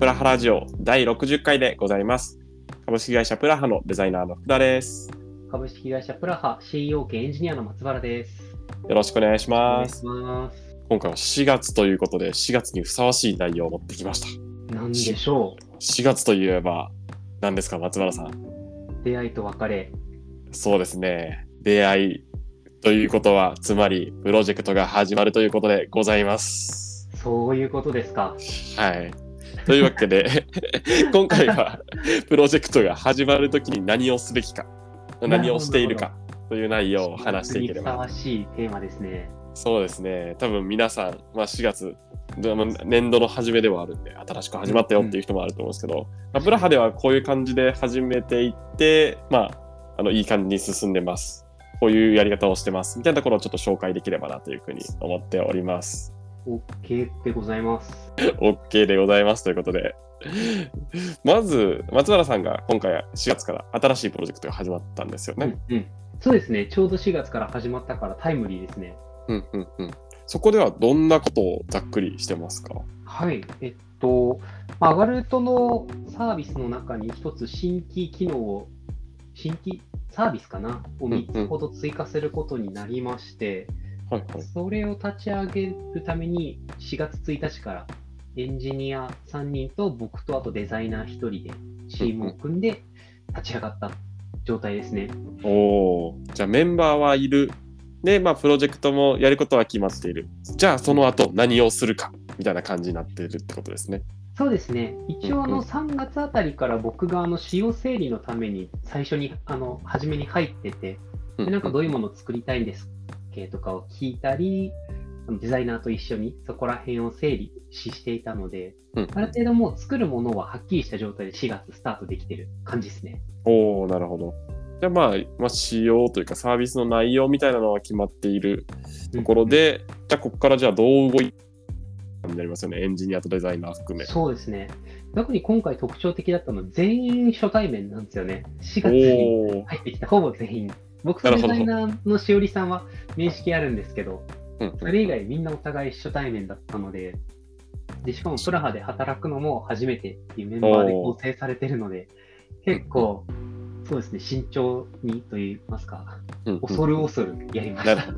プラハラジオ第60回でございます。株式会社プラハのデザイナーの福田です。株式会社プラハ CEO 兼エンジニアの松原です。よろしくお願いします。ます。今回は4月ということで、4月にふさわしい内容を持ってきました。なんでしょ4月といえば、何ですか、松原さん？う出会いと別れ。そうですね。出会いということは、つまり、プロジェクトが始まるということでございます。そういうことですか。はい。というわけで、今回は、プロジェクトが始まるときに何をすべきか、何をしているかという内容を話していければふさわしいテーマですね。そうですね。多分皆さん、まあ、4月、年度の初めではあるんで、新しく始まったよっていう人もあると思うんですけど、まあ、プラハではこういう感じで始めていって、まあ、あのいい感じに進んでます。こういうやり方をしてます。みたいなところをちょっと紹介できればなというふうに思っております。OK でございます。OK でございますということで。まず、松原さんが今回4月から新しいプロジェクトが始まったんですよね。うんうん。そうですね。ちょうど4月から始まったからタイムリーですね。うんうんうん。そこではどんなことをざっくりしてますか？はい。えっと、まあアガルトのサービスの中に一つ新規機能を、新規サービスかな？を3つほど追加することになりまして、はいはい。それを立ち上げるために4月1日からエンジニア3人と僕とあとデザイナー1人でチームを組んで立ち上がった状態ですね。おお、じゃあメンバーはいる。で、まあ、プロジェクトもやることは決まっている。じゃあ、その後何をするか、みたいな感じになっているってことですね。そうですね。一応あの3月あたりから僕があの仕様整理のために最初にあの初めに入ってて、でなんかどういうものを作りたいんですっけとかを聞いたり、デザイナーと一緒にそこら辺を整理ししていたので、うんある程度もう作るものははっきりした状態で4月スタートできてる感じですね。おおなるほど。じゃあ、まあ、まあ、仕様というかサービスの内容みたいなのは決まっているところで、じゃあ、ここからじゃあどう動いになりますよね。エンジニアとデザイナー含め。そうですね。特に今回特徴的だったのは全員初対面なんですよね。4月おにお入ってきたほぼ全員。僕とデザイナーのしおりさんは面識あるんですけど、うん。それ以外みんなお互い初対面だったので、でしかもプラハで働くのも初めてっていうメンバーで構成されてるので、結構、そうですね、慎重にと言いますか、うんうん恐る恐るやりました。フ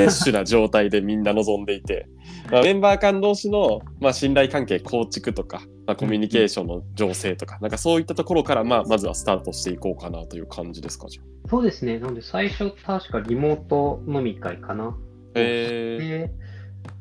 レッシュな状態でみんな望んでいて、まあ、メンバー間同士の、まあ、信頼関係構築とか、まあ、コミュニケーションの情勢とか、なんかそういったところから、まあ、まずはスタートしていこうかなという感じですか、じゃあ。そうですね、なので最初確かリモート飲み会かな。えで、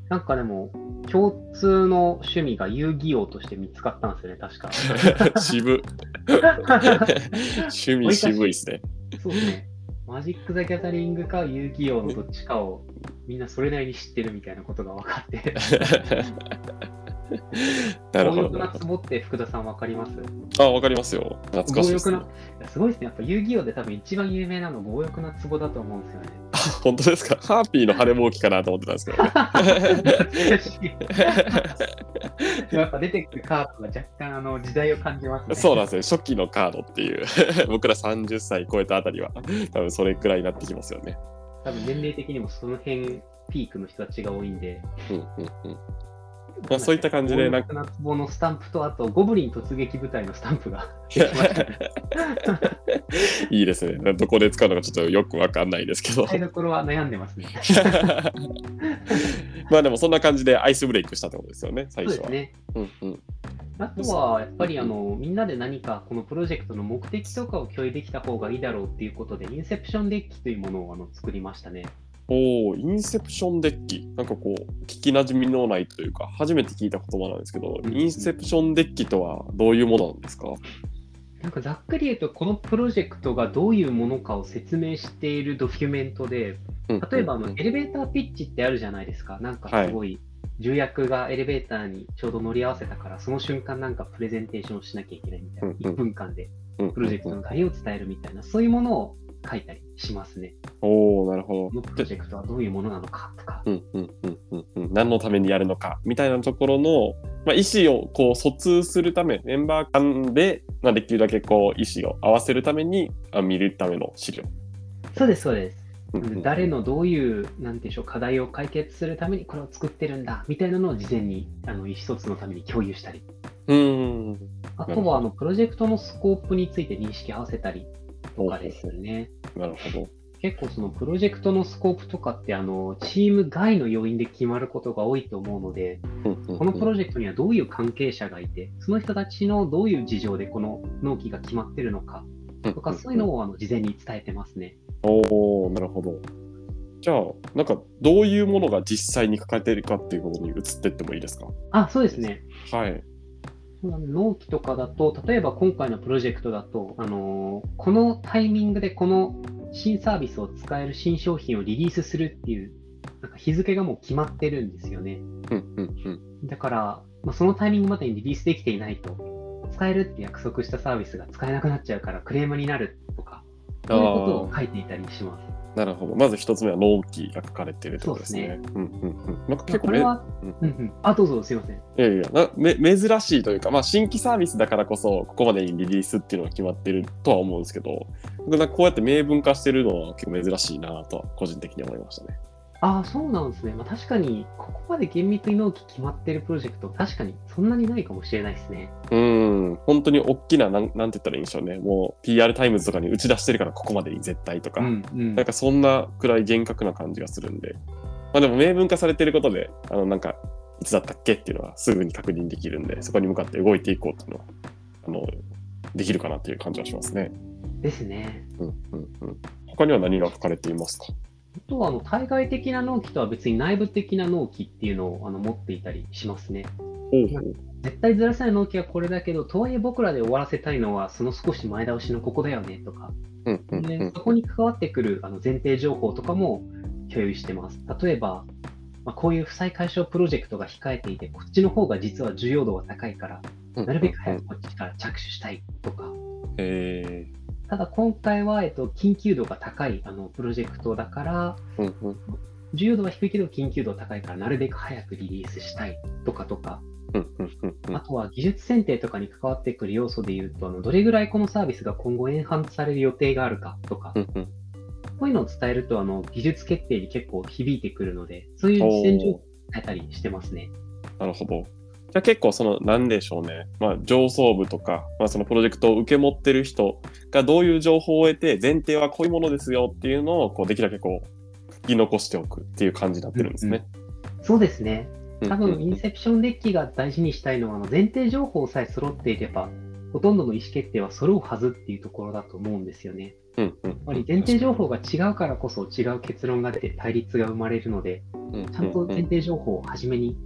なんかでも、共通の趣味が遊戯王として見つかったんですよね、確か。ー、渋。趣味渋いですね。そうですね。マジック・ザ・ギャザリングか遊戯王のどっちかをみんなそれなりに知ってるみたいなことが分かって。なるほど強欲。なツボって福田さん分かります？あ、わかりますよ。懐かしいです、ねすごいですね。やっぱ遊戯王で多分一番有名なの強欲なツボだと思うんですよね。本当ですか？ハーピーの晴れぼうきかなと思ってたんですけどね。やっぱ出てくるカードが若干あの時代を感じますね。そうなんですよ。初期のカードっていう、僕ら30歳超えたあたりは、多分それくらいになってきますよね。多分年齢的にもその辺ピークの人たちが多いんで。うんうんうん。まあ、そういった感じで、なんか、のスタンプと、あとゴブリン突撃部隊のスタンプが いやいいですね。どこで使うのかちょっとよくわかんないですけど。使いどころは悩んでますね。まあでもそんな感じでアイスブレイクしたってことですよね、最初は。ね。うんうん。あとは、やっぱりあのみんなで何かこのプロジェクトの目的とかを共有できた方がいいだろうっていうことで、インセプションデッキというものをあの作りましたね。おお、インセプションデッキ。なんかこう、聞きなじみのないというか、初めて聞いた言葉なんですけど、うん。インセプションデッキとはどういうものなんですか？なんかざっくり言うと、このプロジェクトがどういうものかを説明しているドキュメントで、例えばあのエレベーターピッチってあるじゃないですか。なんかすごい。重役がエレベーターにちょうど乗り合わせたから、その瞬間なんかプレゼンテーションしなきゃいけないみたいな、うんうん1分間でププロジェクトの概要を伝えるみたいな、そういうものを書いたりしますね。おおなるほど。プロジェクトはどういうものなのかとか。うんうんうんうんうん、何のためにやるのかみたいなところの、まあ、意思をこう疎通するためメンバー間で、まあ、できるだけこう意思を合わせるためにあ見るための資料。そうです、そうです。誰のどういう、なんていうんでしょう、課題を解決するためにこれを作ってるんだみたいなのを事前にあの意思疎通のために共有したりうん。あとは、あの、プロジェクトのスコープについて認識合わせたりとかですね。なるほど。結構そのプロジェクトのスコープとかって、あの、チーム外の要因で決まることが多いと思うので、このプロジェクトにはどういう関係者がいて、その人たちのどういう事情でこの納期が決まってるのかとか、そういうのをあの事前に伝えてますね。おおなるほど。じゃあ、なんか、どういうものが実際に書かれているかっていうことに移っていってもいいですか？あ、そうですね。はい。納期とかだと、例えば今回のプロジェクトだと、あのーこのタイミングでこの新サービスを使える新商品をリリースするっていう、なんか日付がもう決まってるんですよね。うんうんうん。だから、まあ、そのタイミングまでにリリースできていないと、使えるって約束したサービスが使えなくなっちゃうからクレームになるとか、そういうことを書いていたりします。なるほど。まず一つ目は納期が書かれているってことですね。うんうんうん。なんか結構め、これは、うんうんうん。あ、どうぞ、すいません。いやいやなめ、珍しいというか、まあ、新規サービスだからこそ、ここまでにリリースっていうのが決まってるとは思うんですけど、僕なんかこうやって明文化してるのは結構珍しいなとは、個人的に思いましたね。ああ、そうなんですね。まあ、確かに、ここまで厳密に納期決まってるプロジェクト、確かにそんなにないかもしれないですね。うん、本当に大きな、なんなんて言ったらいいんでしょうね。もう PR タイムズとかに打ち出してるからここまでに絶対とか、うんうんなんかそんなくらい厳格な感じがするんで。まあでも明文化されてることで、あのなんか、いつだったっけっていうのはすぐに確認できるんで、そこに向かって動いていこうっていうのは、あの、できるかなっていう感じはしますね。ですね。うんうんうん。他には何が書かれていますか？あとはあの対外的な納期とは別に内部的な納期っていうのをあの持っていたりしますね。絶対ずらせない納期はこれだけど、とはいえ僕らで終わらせたいのはその少し前倒しのここだよねとか、うんうんうん。でそこに関わってくるあの前提情報とかも共有してます。例えば、まあ、こういう負債解消プロジェクトが控えていて、こっちの方が実は重要度が高いから、うんなるべく早くこっちから着手したいとか、えただ今回は、えっと、緊急度が高いあのプロジェクトだから、ー、うんうん重要度は低いけど緊急度高いからなるべく早くリリースしたいとかとか、うんうんうんうんあとは技術選定とかに関わってくる要素で言うと、あのどれぐらいこのサービスが今後エンハンスされる予定があるかとか、うんうんこういうのを伝えるとあの技術決定に結構響いてくるので、そういう事前情報を伝えたりしてますね。なるほど。じゃあ結構その、なんでしょうね。まあ上層部とか、まあそのプロジェクトを受け持ってる人がどういう情報を得て、前提はこういうものですよっていうのを、こうできるだけこう、書き残しておくっていう感じになってるんですね。そうですね。多分、うんうんインセプションデッキが大事にしたいのは、あの前提情報さえ揃っていれば、ほとんどの意思決定は揃うはずっていうところだと思うんですよね。うんうんやっぱり前提情報が違うからこそ違う結論が出て対立が生まれるので、うんちゃんと前提情報を初めに、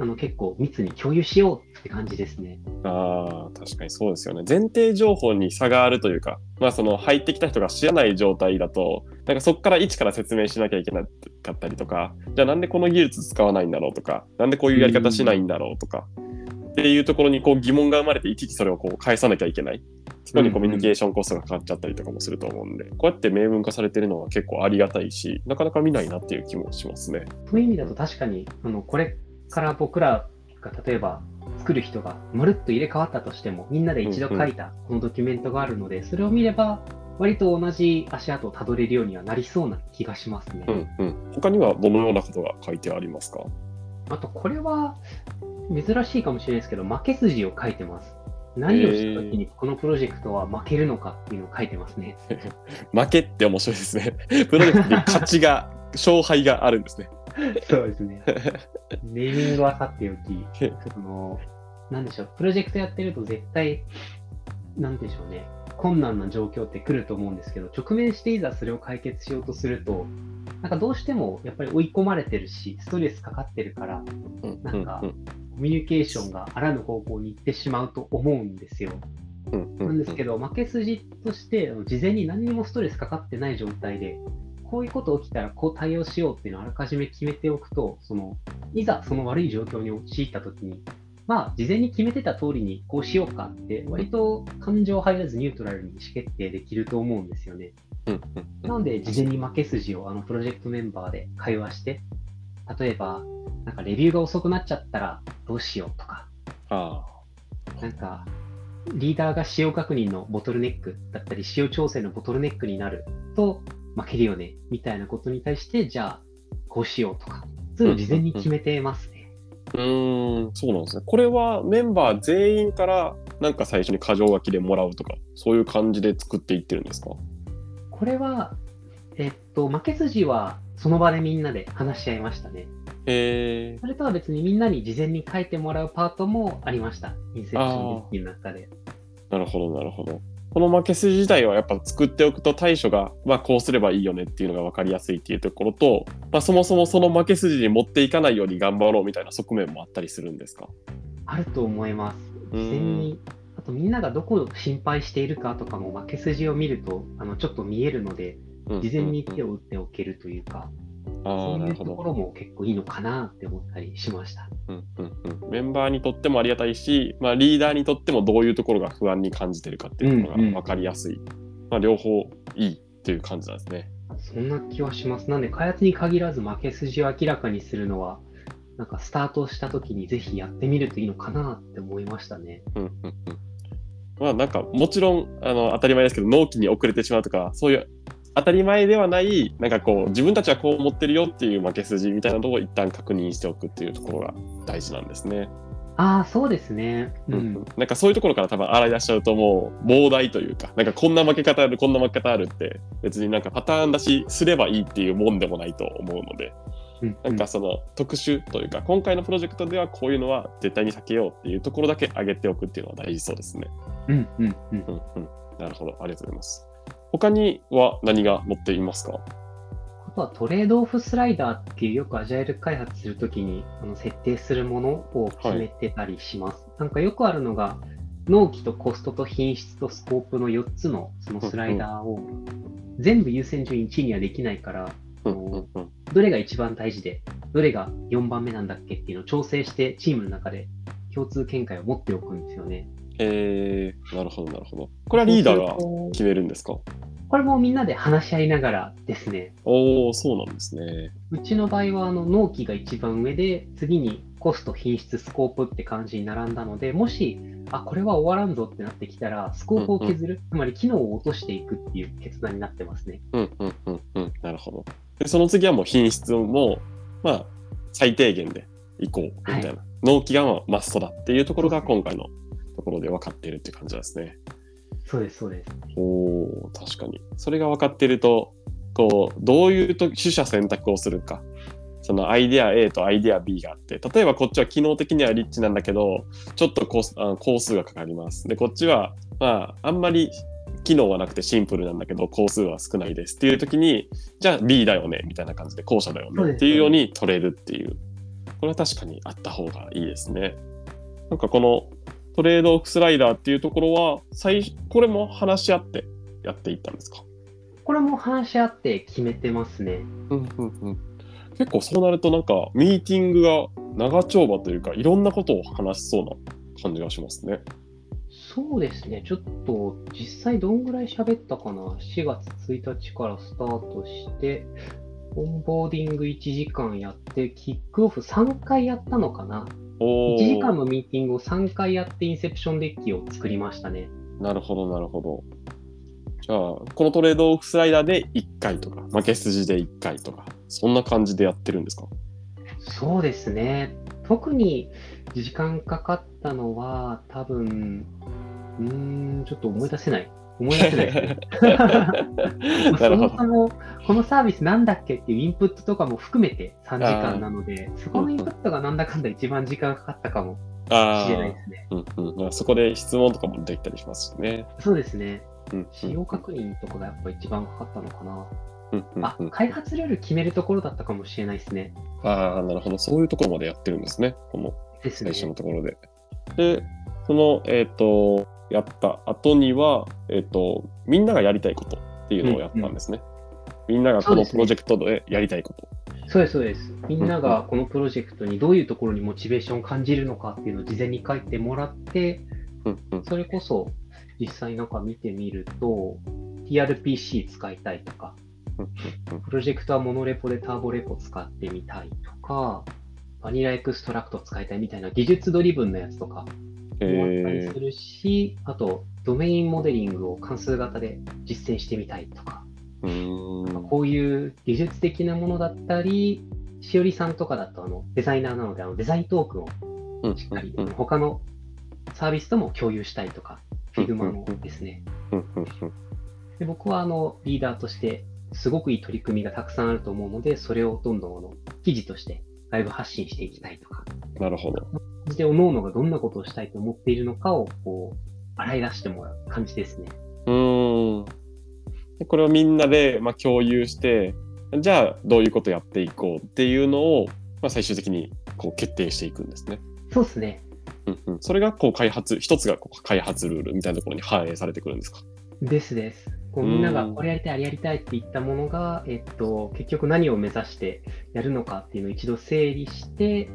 あの結構密に共有しようって感じですね。ああ、確かにそうですよね。前提情報に差があるというか、まあその入ってきた人が知らない状態だと、なんかそこから一から説明しなきゃいけなかったりとか、じゃあなんでこの技術使わないんだろうとか、なんでこういうやり方しないんだろうとか、っていうところにこう疑問が生まれて、いちいちそれをこう返さなきゃいけない。そこにコミュニケーションコストがかかっちゃったりとかもすると思うんで、こうやって明文化されてるのは結構ありがたいし、なかなか見ないなっていう気もしますね。そういう意味だと確かに、あのこれから僕らが例えば作る人がまるっと入れ替わったとしても、みんなで一度書いたこのドキュメントがあるので、それを見れば、割と同じ足跡をたどれるようにはなりそうな気がしますね。うんうん。他にはどのようなことが書いてありますか？あと、これは珍しいかもしれないですけど、負け筋を書いてます。何をしたときにこのプロジェクトは負けるのかっていうのを書いてますね。負けって面白いですね。プロジェクトに勝ちが、勝敗があるんですね。そうですね。ネーミングはさておき、その、なんでしょう、プロジェクトやってると絶対、なんでしょうね、困難な状況って来ると思うんですけど、直面していざそれを解決しようとすると、なんかどうしてもやっぱり追い込まれてるし、ストレスかかってるから、うんなんかうんコミュニケーションがあらぬ方向に行ってしまうと思うんですよ。なんですけど、負け筋として、事前に何にもストレスかかってない状態で、こういうこと起きたらこう対応しようっていうのをあらかじめ決めておくと、そのいざその悪い状況に陥ったときに、まあ、事前に決めてた通りにこうしようかって、割と感情入らずニュートラルに意思決定できると思うんですよね。なので、事前に負け筋をあのプロジェクトメンバーで会話して、例えば、なんかレビューが遅くなっちゃったらどうしようとか、あ。なんか、リーダーが使用確認のボトルネックだったり、使用調整のボトルネックになると負けるよね、みたいなことに対して、じゃあ、こうしようとか、そういうのを事前に決めてますね。うん、そうなんですね。これはメンバー全員からなんか最初に箇条書きでもらうとか、そういう感じで作っていってるんですか？これは、えっと、負け筋はその場でみんなで話し合いましたね。へえそれとは別にみんなに事前に書いてもらうパートもありました。インセプションの中で。なるほど、なるほど。この負け筋自体はやっぱ作っておくと対処が、まあ、こうすればいいよねっていうのが分かりやすいっていうところと、まあ、そもそもその負け筋に持っていかないように頑張ろうみたいな側面もあったりするんですか？あると思います。事前に、あとみんながどこを心配しているかとかも負け筋を見るとあのちょっと見えるので、事前に手を打っておけるというか、ああ、そうないるほど。うところも結構いいのかなって思ったりしました。うんうんうん、メンバーにとってもありがたいし、まあ、リーダーにとってもどういうところが不安に感じてるかっていうところが分かりやすい。まあ、両方いいっていう感じなんですね。そんな気はします。なんで開発に限らず負け筋を明らかにするのは、なんかスタートした時にぜひやってみるといいのかなって思いましたね。うんうんうんまあなんかもちろんあの当たり前ですけど納期に遅れてしまうとかそういう当たり前ではないなんかこう自分たちはこう思ってるよっていう負け筋みたいなところを一旦確認しておくっていうところが大事なんですね。ああ、そうですね。ううんん。なんかそういうところから多分洗い出しちゃうともう膨大というかなんかこんな負け方あるこんな負け方あるって別になんかパターン出しすればいいっていうもんでもないと思うのでうんなんかその特殊というか今回のプロジェクトではこういうのは絶対に避けようっていうところだけ上げておくっていうのは大事そうですね。うんうんうん。うんうん、なるほど、ありがとうございます。他には何が載っていますか？あとはトレードオフスライダーっていうよくアジャイル開発するときにあの設定するものを決めてたりします。なんかよくあるのが、納期とコストと品質とスコープの4つのそのスライダーを全部優先順位1位にはできないから、うんうんうんどれが一番大事で、どれが4番目なんだっけっていうのを調整してチームの中で共通見解を持っておくんですよね。えー、なるほど、なるほど。これはリーダーが決めるんですか？これもみんなで話し合いながらですね。おお、そうなんですね。うちの場合はあの納期が一番上で、次にコスト、品質、スコープって感じに並んだので、もし、あ、これは終わらんぞってなってきたら、スコープを削る、つまり機能を落としていくっていう決断になってますね。うんうんうんうん、なるほど。で、その次はもう品質も、まあ、最低限でいこうみたいな。納期がまあマストだっていうところが今回のところで分かっているって感じなんですね。そうです、そうです。おお確かに。それが分かっていると、こう、どういうと取捨選択をするか。そのアイデア A とアイデア B があって、例えばこっちは機能的にはリッチなんだけど、ちょっとコスあ工数がかかります。で、こっちは、まあ、あんまり機能はなくてシンプルなんだけど、工数は少ないですっていう時に、じゃあ B だよね、みたいな感じで、後者だよねっていうように取れるっていう。これは確かにあった方がいいですね。なんかこのトレードオフスライダーっていうところは、最これも話し合ってやっていったんですか？これも話し合って決めてますね。うんうんうん。結構そうなるとなんかミーティングが長丁場というかいろんなことを話しそうな感じがしますね。そうですね。ちょっと実際どんぐらい喋ったかな ?4 月1日からスタートして、オンボーディング1時間やって、キックオフ3回やったのかな？お ?1 時間のミーティングを3回やってインセプションデッキを作りましたね。なるほどなるほど。じゃあこのトレードオフスライダーで1回とか負け筋で1回とかそんな感じでやってるんですか？そうですね。特に時間かかったのは、多分、うーん、ちょっと思い出せない。思い出せない そ。もそも、このサービスなんだっけっていうインプットとかも含めて3時間なので、そこのインプットがなんだかんだ一番時間かかったかもあしれないあですね。うんうんまあ、そこで質問とかもできたりしますしね。そうですね。うんうん使用確認とかがやっぱ一番かかったのかな。うんうんあうん、開発ルール決めるところだったかもしれないですね。ああ、なるほど。そういうところまでやってるんですね。この最。初のところで。で、その、えっ、と、やった後には、えっ、と、みんながやりたいことっていうのをやったんですね。みんながこのプロジェクトでやりたいこと。そうです、そうです。みんながこのプロジェクトにどういうところにモチベーションを感じるのかっていうのを事前に書いてもらって、うんうんそれこそ実際なんか見てみると、TRPC 使いたいとか、うんうんプロジェクトは monorepo で Turborepo 使ってみたいとか、 vanilla-extract 使いたいみたいな技術ドリブンのやつとかもあったりえするし、あとドメインモデリングを関数型で実践してみたいとか、ー、うーん。こういう技術的なものだったり、しおりさんとかだとあのデザイナーなのであのデザイントークンをしっかり、うんうん他のサービスとも共有したいとか、Figma のですね。で僕はあのリーダーとして、すごくいい取り組みがたくさんあると思うので、それをどんどんあの記事として外部発信していきたいとか、なるほど。そして、各々がどんなことをしたいと思っているのかを、こう、洗い出してもらう感じですね。うーん。でこれをみんなで、まあ、共有して、じゃあどういうことやっていこうっていうのを、まあ、最終的にこう決定していくんですね。そうですね。うんうん、それがこう開発、一つがこう開発ルールみたいなところに反映されてくるんですか？ですです。こううんみんながこれやりたい、あれやりたいって言ったものが、えっと、結局何を目指してやるのかっていうのを一度整理して、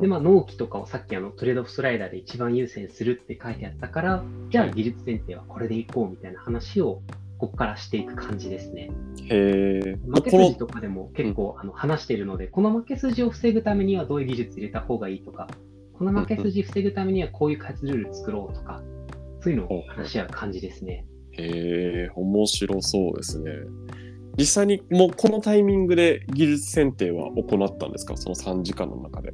で、まあ、納期とかをさっきあのトレードオフスライダーで一番優先するって書いてあったから、じゃあ技術前提はこれでいこうみたいな話を、ここからしていく感じですね。負け筋とかでも結構あの話しているので、この負け筋を防ぐためにはどういう技術入れた方がいいとか、この負け筋防ぐためにはこういう開発ルール作ろうとか、そういうのを話し合う感じですね。へえ、面白そうですね。実際にもうこのタイミングで技術選定は行ったんですか？その3時間の中で。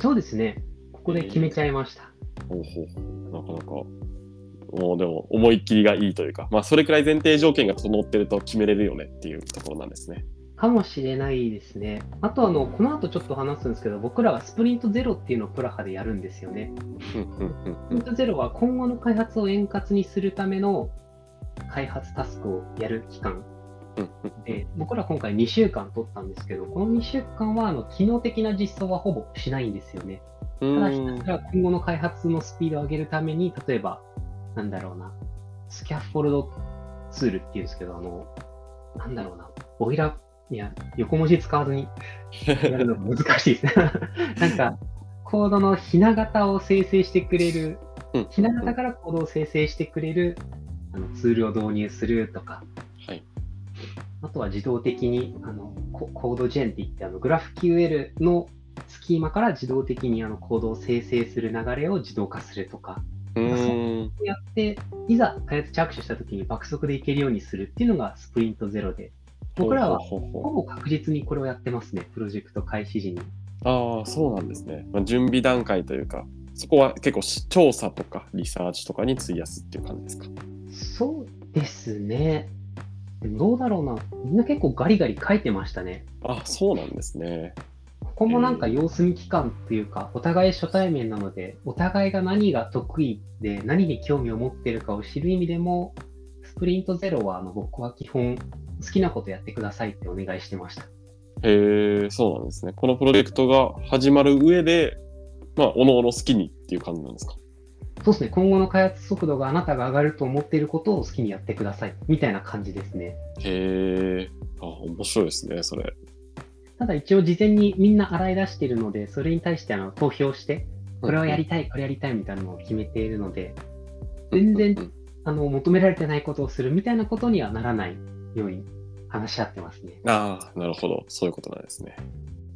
そうですね。ここで決めちゃいました。ほうほうなかなか、もうでも思いっきりがいいというか、まあそれくらい前提条件が整ってると決めれるよねっていうところなんですね。かもしれないですね。あとあの、この後ちょっと話すんですけど、僕らはスプリントゼロっていうのをプラハでやるんですよね。スプリントゼロは今後の開発を円滑にするための開発タスクをやる期間で、僕ら今回2週間取ったんですけど、この2週間はあの機能的な実装はほぼしないんですよね。うただひたんすら今後の開発のスピードを上げるために、例えば、なんだろうな、スキャフォルドツールっていうんですけど、あの、なんだろうな、ボイラー、いや、横文字使わずに やるのが難しいですね。なんか、コードのひな型を生成してくれる、うんひな型からコードを生成してくれるあのツールを導入するとか、はい。あとは自動的にあのココードジェンって言ってあの、グラフ QL のスキーマから自動的にあのコードを生成する流れを自動化するとか、うーん。やって、いざ開発着手したときに爆速でいけるようにするっていうのがスプリントゼロで、僕らはほぼ確実にこれをやってますね、プロジェクト開始時に。ああ、そうなんですね。まあ、準備段階というか、そこは結構し調査とかリサーチとかに費やすっていう感じですか？そうですね。でもどうだろうな。みんな結構ガリガリ書いてましたね。あそうなんですね。ここもなんか様子見期間っていうか、お互い初対面なので、お互いが何が得意で何に興味を持っているかを知る意味でも、スプリントゼロはあの僕は基本好きなことやってくださいってお願いしてました。へえ、そうなんですね。このプロジェクトが始まる上で、まあ、おのおの好きにっていう感じなんですか？そうですね。今後の開発速度があなたが上がると思っていることを好きにやってください。みたいな感じですね。へえ、あ面白いですね、それ。ただ一応事前にみんな洗い出しているので、それに対してあの投票して、これをやりたい、これやりたいみたいなのを決めているので、全然うんうんあの求められてないことをするみたいなことにはならないように話し合ってますね。ああ、なるほど。そういうことなんですね。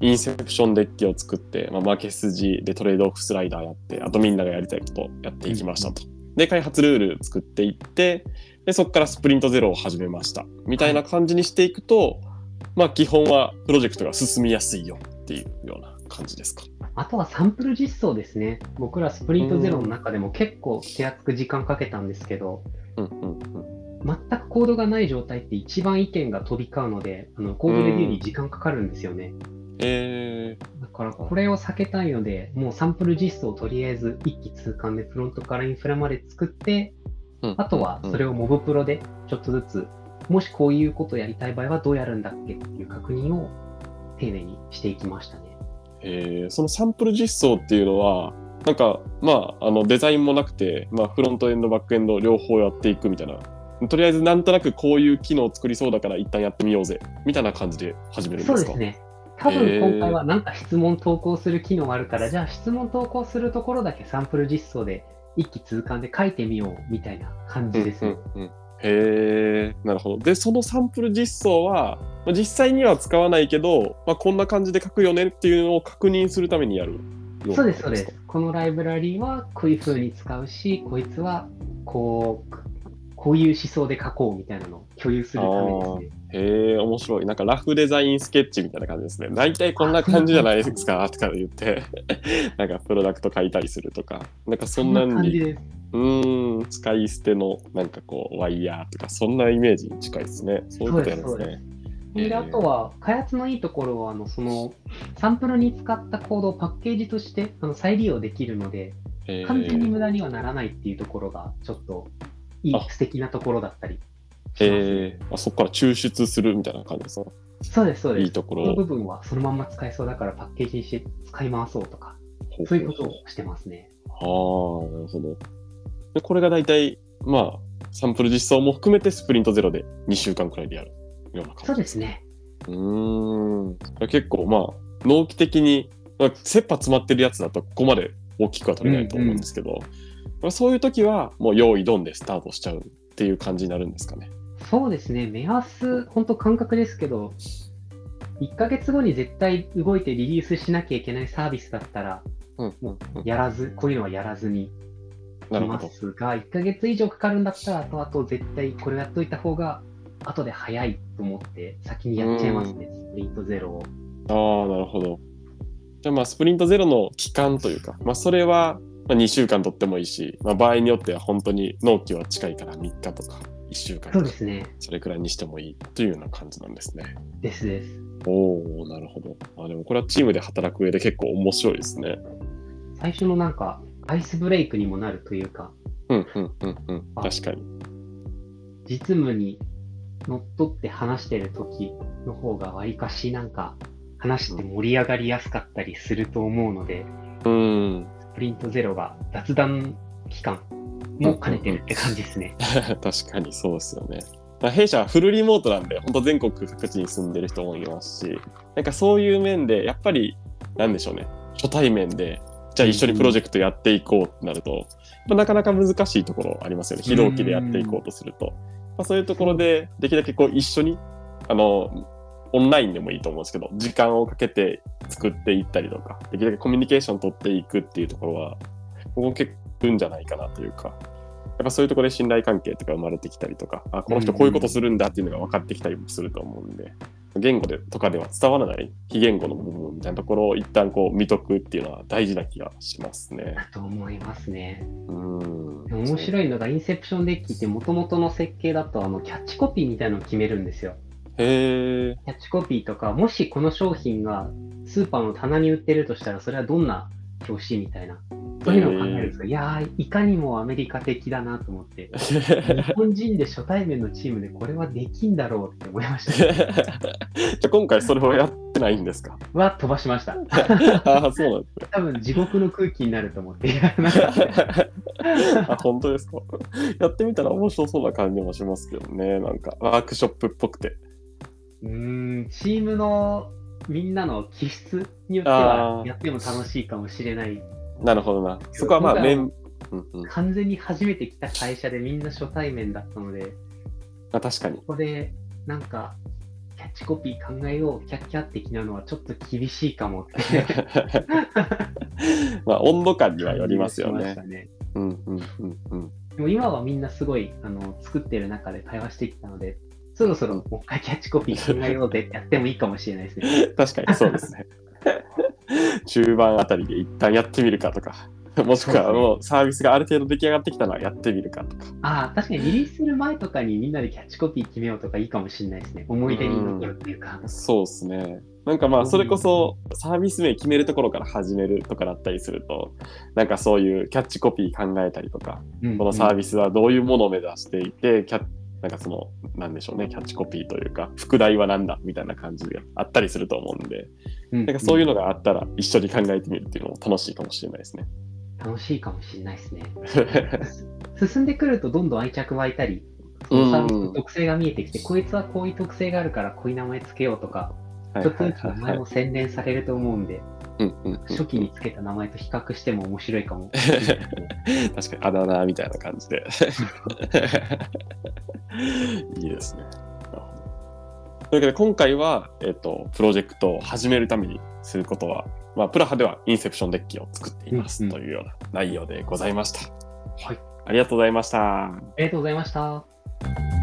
インセプションデッキを作って、まあ、負け筋でトレードオフスライダーやって、あとみんながやりたいことやっていきましたと。で、開発ルール作っていって、で、そこからスプリントゼロを始めました。みたいな感じにしていくと、まあ、基本はプロジェクトが進みやすいよっていうような感じですか。あとはサンプル実装ですね。僕らスプリントゼロの中でも結構手厚く時間かけたんですけど、うんうんうん。全くコードがない状態って一番意見が飛び交うので、あのコードレビューに時間かかるんですよね。えだからこれを避けたいので、もうサンプル実装をとりあえず一気通貫でフロントからインフラまで作って、ー、あとはそれを、をモブプロでちょっとずつ、もしこういうことをやりたい場合はどうやるんだっけっていう確認を丁寧にしていきましたね。えーそのサンプル実装っていうのは、なんか、まあ、あのデザインもなくて、まあ、フロントエンド、バックエンド両方やっていくみたいな。とりあえずなんとなくこういう機能を作りそうだから一旦やってみようぜみたいな感じで始めるんですか？そうですね。多分今回はなんか質問投稿する機能があるから、じゃあ質問投稿するところだけサンプル実装で一気通貫で書いてみようみたいな感じですね。うんうんうんへえ、なるほど。で、そのサンプル実装は、まあ、実際には使わないけど、まあ、こんな感じで書くよねっていうのを確認するためにやるそうです、そうです。このライブラリーはこういう風に使うし、こいつはこう、こういう思想で書こうみたいなのを共有するためですね。へえ、面白い。なんかラフデザインスケッチみたいな感じですね。大体こんな感じじゃないですかとか言って、なんかプロダクト書いたりするとか、なんかそんなんに。うーん、使い捨てのなんかこう、ワイヤーとか、そんなイメージに近いですね。そういうことやるんですそうね。で、あとは、開発のいいところは、あの、その、サンプルに使ったコードをパッケージとしてあの再利用できるので、へー完全に無駄にはならないっていうところが、ちょっと、いいあ、素敵なところだったりします。へーあそこから抽出するみたいな感じですか？そうです、そうです。いいところこの部分はそのまんま使えそうだからパッケージにして使い回そうとか、そういうことをしてますね。ああ、なるほど。で、これが大体、まあ、サンプル実装も含めてスプリントゼロで2週間くらいでやるような感じそうですね。うーん。結構、まあ、納期的に、まあ、切羽詰まってるやつだとここまで大きくは取れないと思うんですけど、まあ、そういう時はもう用意ドンでスタートしちゃうっていう感じになるんですかね。そうですね。目安、本当感覚ですけど、1ヶ月後に絶対動いてリリースしなきゃいけないサービスだったら、うん。もうやらず、こういうのはやらずに。いますが、1ヶ月以上かかるんだったら、後々絶対これやっといた方が、後で早いと思って、先にやっちゃいますね、スプリントゼロを。ああ、なるほど。じゃあまあ、スプリントゼロの期間というか、まあ、それはまあ2週間取ってもいいし、まあ、場合によっては本当に納期は近いから3日とか1週間そうで、すね。それくらいにしてもいいというような感じなんですね。ですです。おおなるほど。あでもこれはチームで働く上で結構面白いですね。最初のなんか、アイスブレイクにもなるというか、うんうんうんうん。あ確かに。実務にのっとって話してる時の方がわりかしなんか話して盛り上がりやすかったりすると思うので、うん。スプリントゼロが雑談期間も兼ねてるって感じですね。確かにそうですよね。まあ、弊社はフルリモートなんで、本当全国各地に住んでる人もいますし、なんかそういう面で、やっぱり、なんでしょうね、初対面で、じゃあ一緒にプロジェクトやっていこうってなると、まあ、なかなか難しいところありますよね。非同期でやっていこうとすると。まあ、そういうところで、できるだけこう一緒に、あの、オンラインでもいいと思うんですけど、時間をかけて作っていったりとか、できるだけコミュニケーション取っていくっていうところは、ここ結構んじゃないかなというか、やっぱそういうところで信頼関係とか生まれてきたりとか、あ、この人こういうことするんだっていうのが分かってきたりもすると思うんで、言語でとかでは伝わらない非言語の部分みたいなところを一旦こう見とくっていうのは大事な気がしますね。だと思いますね。うん。面白いのが、インセプションデッキって元々の設計だとあのキャッチコピーみたいなのを決めるんですよ。へえ。キャッチコピーとか、もしこの商品がスーパーの棚に売ってるとしたら、それはどんな表紙みたいな、そういうのを考えるんですが、いやー、いかにもアメリカ的だなと思って、日本人で初対面のチームでこれはできんだろうって思いました、じゃあ今回それをやってないんですか？は飛ばしました。ああ、そうなんですね。多分地獄の空気になると思ってやらなかった。あ本当ですか？やってみたら面白そうな感じもしますけどね。なんかワークショップっぽくて。うーん、チームのみんなの気質によってはやっても楽しいかもしれない。なるほどな。そこはまあ、面、うんうん。完全に初めて来た会社でみんな初対面だったので、あ確かに。ここでなんかキャッチコピー考えよう、キャッキャ的なのはちょっと厳しいかもって。まあ、温度感にはよりますよね。ね。うんうんうんうん。でも今はみんなすごいあの作ってる中で会話してきたので、そろそろもう一回キャッチコピー考えようぜってやってもいいかもしれないですね。確かにそうですね。中盤あたりで一旦やってみるかとか、もしくはもうサービスがある程度出来上がってきたのはやってみるかとか。ああ、確かにリリースする前とかにみんなでキャッチコピー決めようとかいいかもしれないですね。思い出に残るっていうか。そうですね。なんかまあ、それこそサービス名決めるところから始めるとかだったりすると、なんかそういうキャッチコピー考えたりとか、うんこのサービスはどういうものを目指していて、キャなんかその、なんでしょうね、キャッチコピーというか、副題は何だみたいな感じであったりすると思うんで、うんなんかそういうのがあったら一緒に考えてみるっていうのも楽しいかもしれないですね。楽しいかもしれないですね。進んでくるとどんどん愛着湧いたり、そのサービスの特性が見えてきて、こいつはこういう特性があるからこういう名前つけようとか、はいちょっとずつ名はいはいはい前も洗練されると思うんで、うんうんうん初期につけた名前と比較しても面白いかも。確かにあだ名みたいな感じで。いいですね。というわけで今回は、えっとプロジェクトを始めるためにすることは、まあ、プラハではインセプションデッキを作っていますというような内容でございました。はい。ありがとうございました。ありがとうございました。す。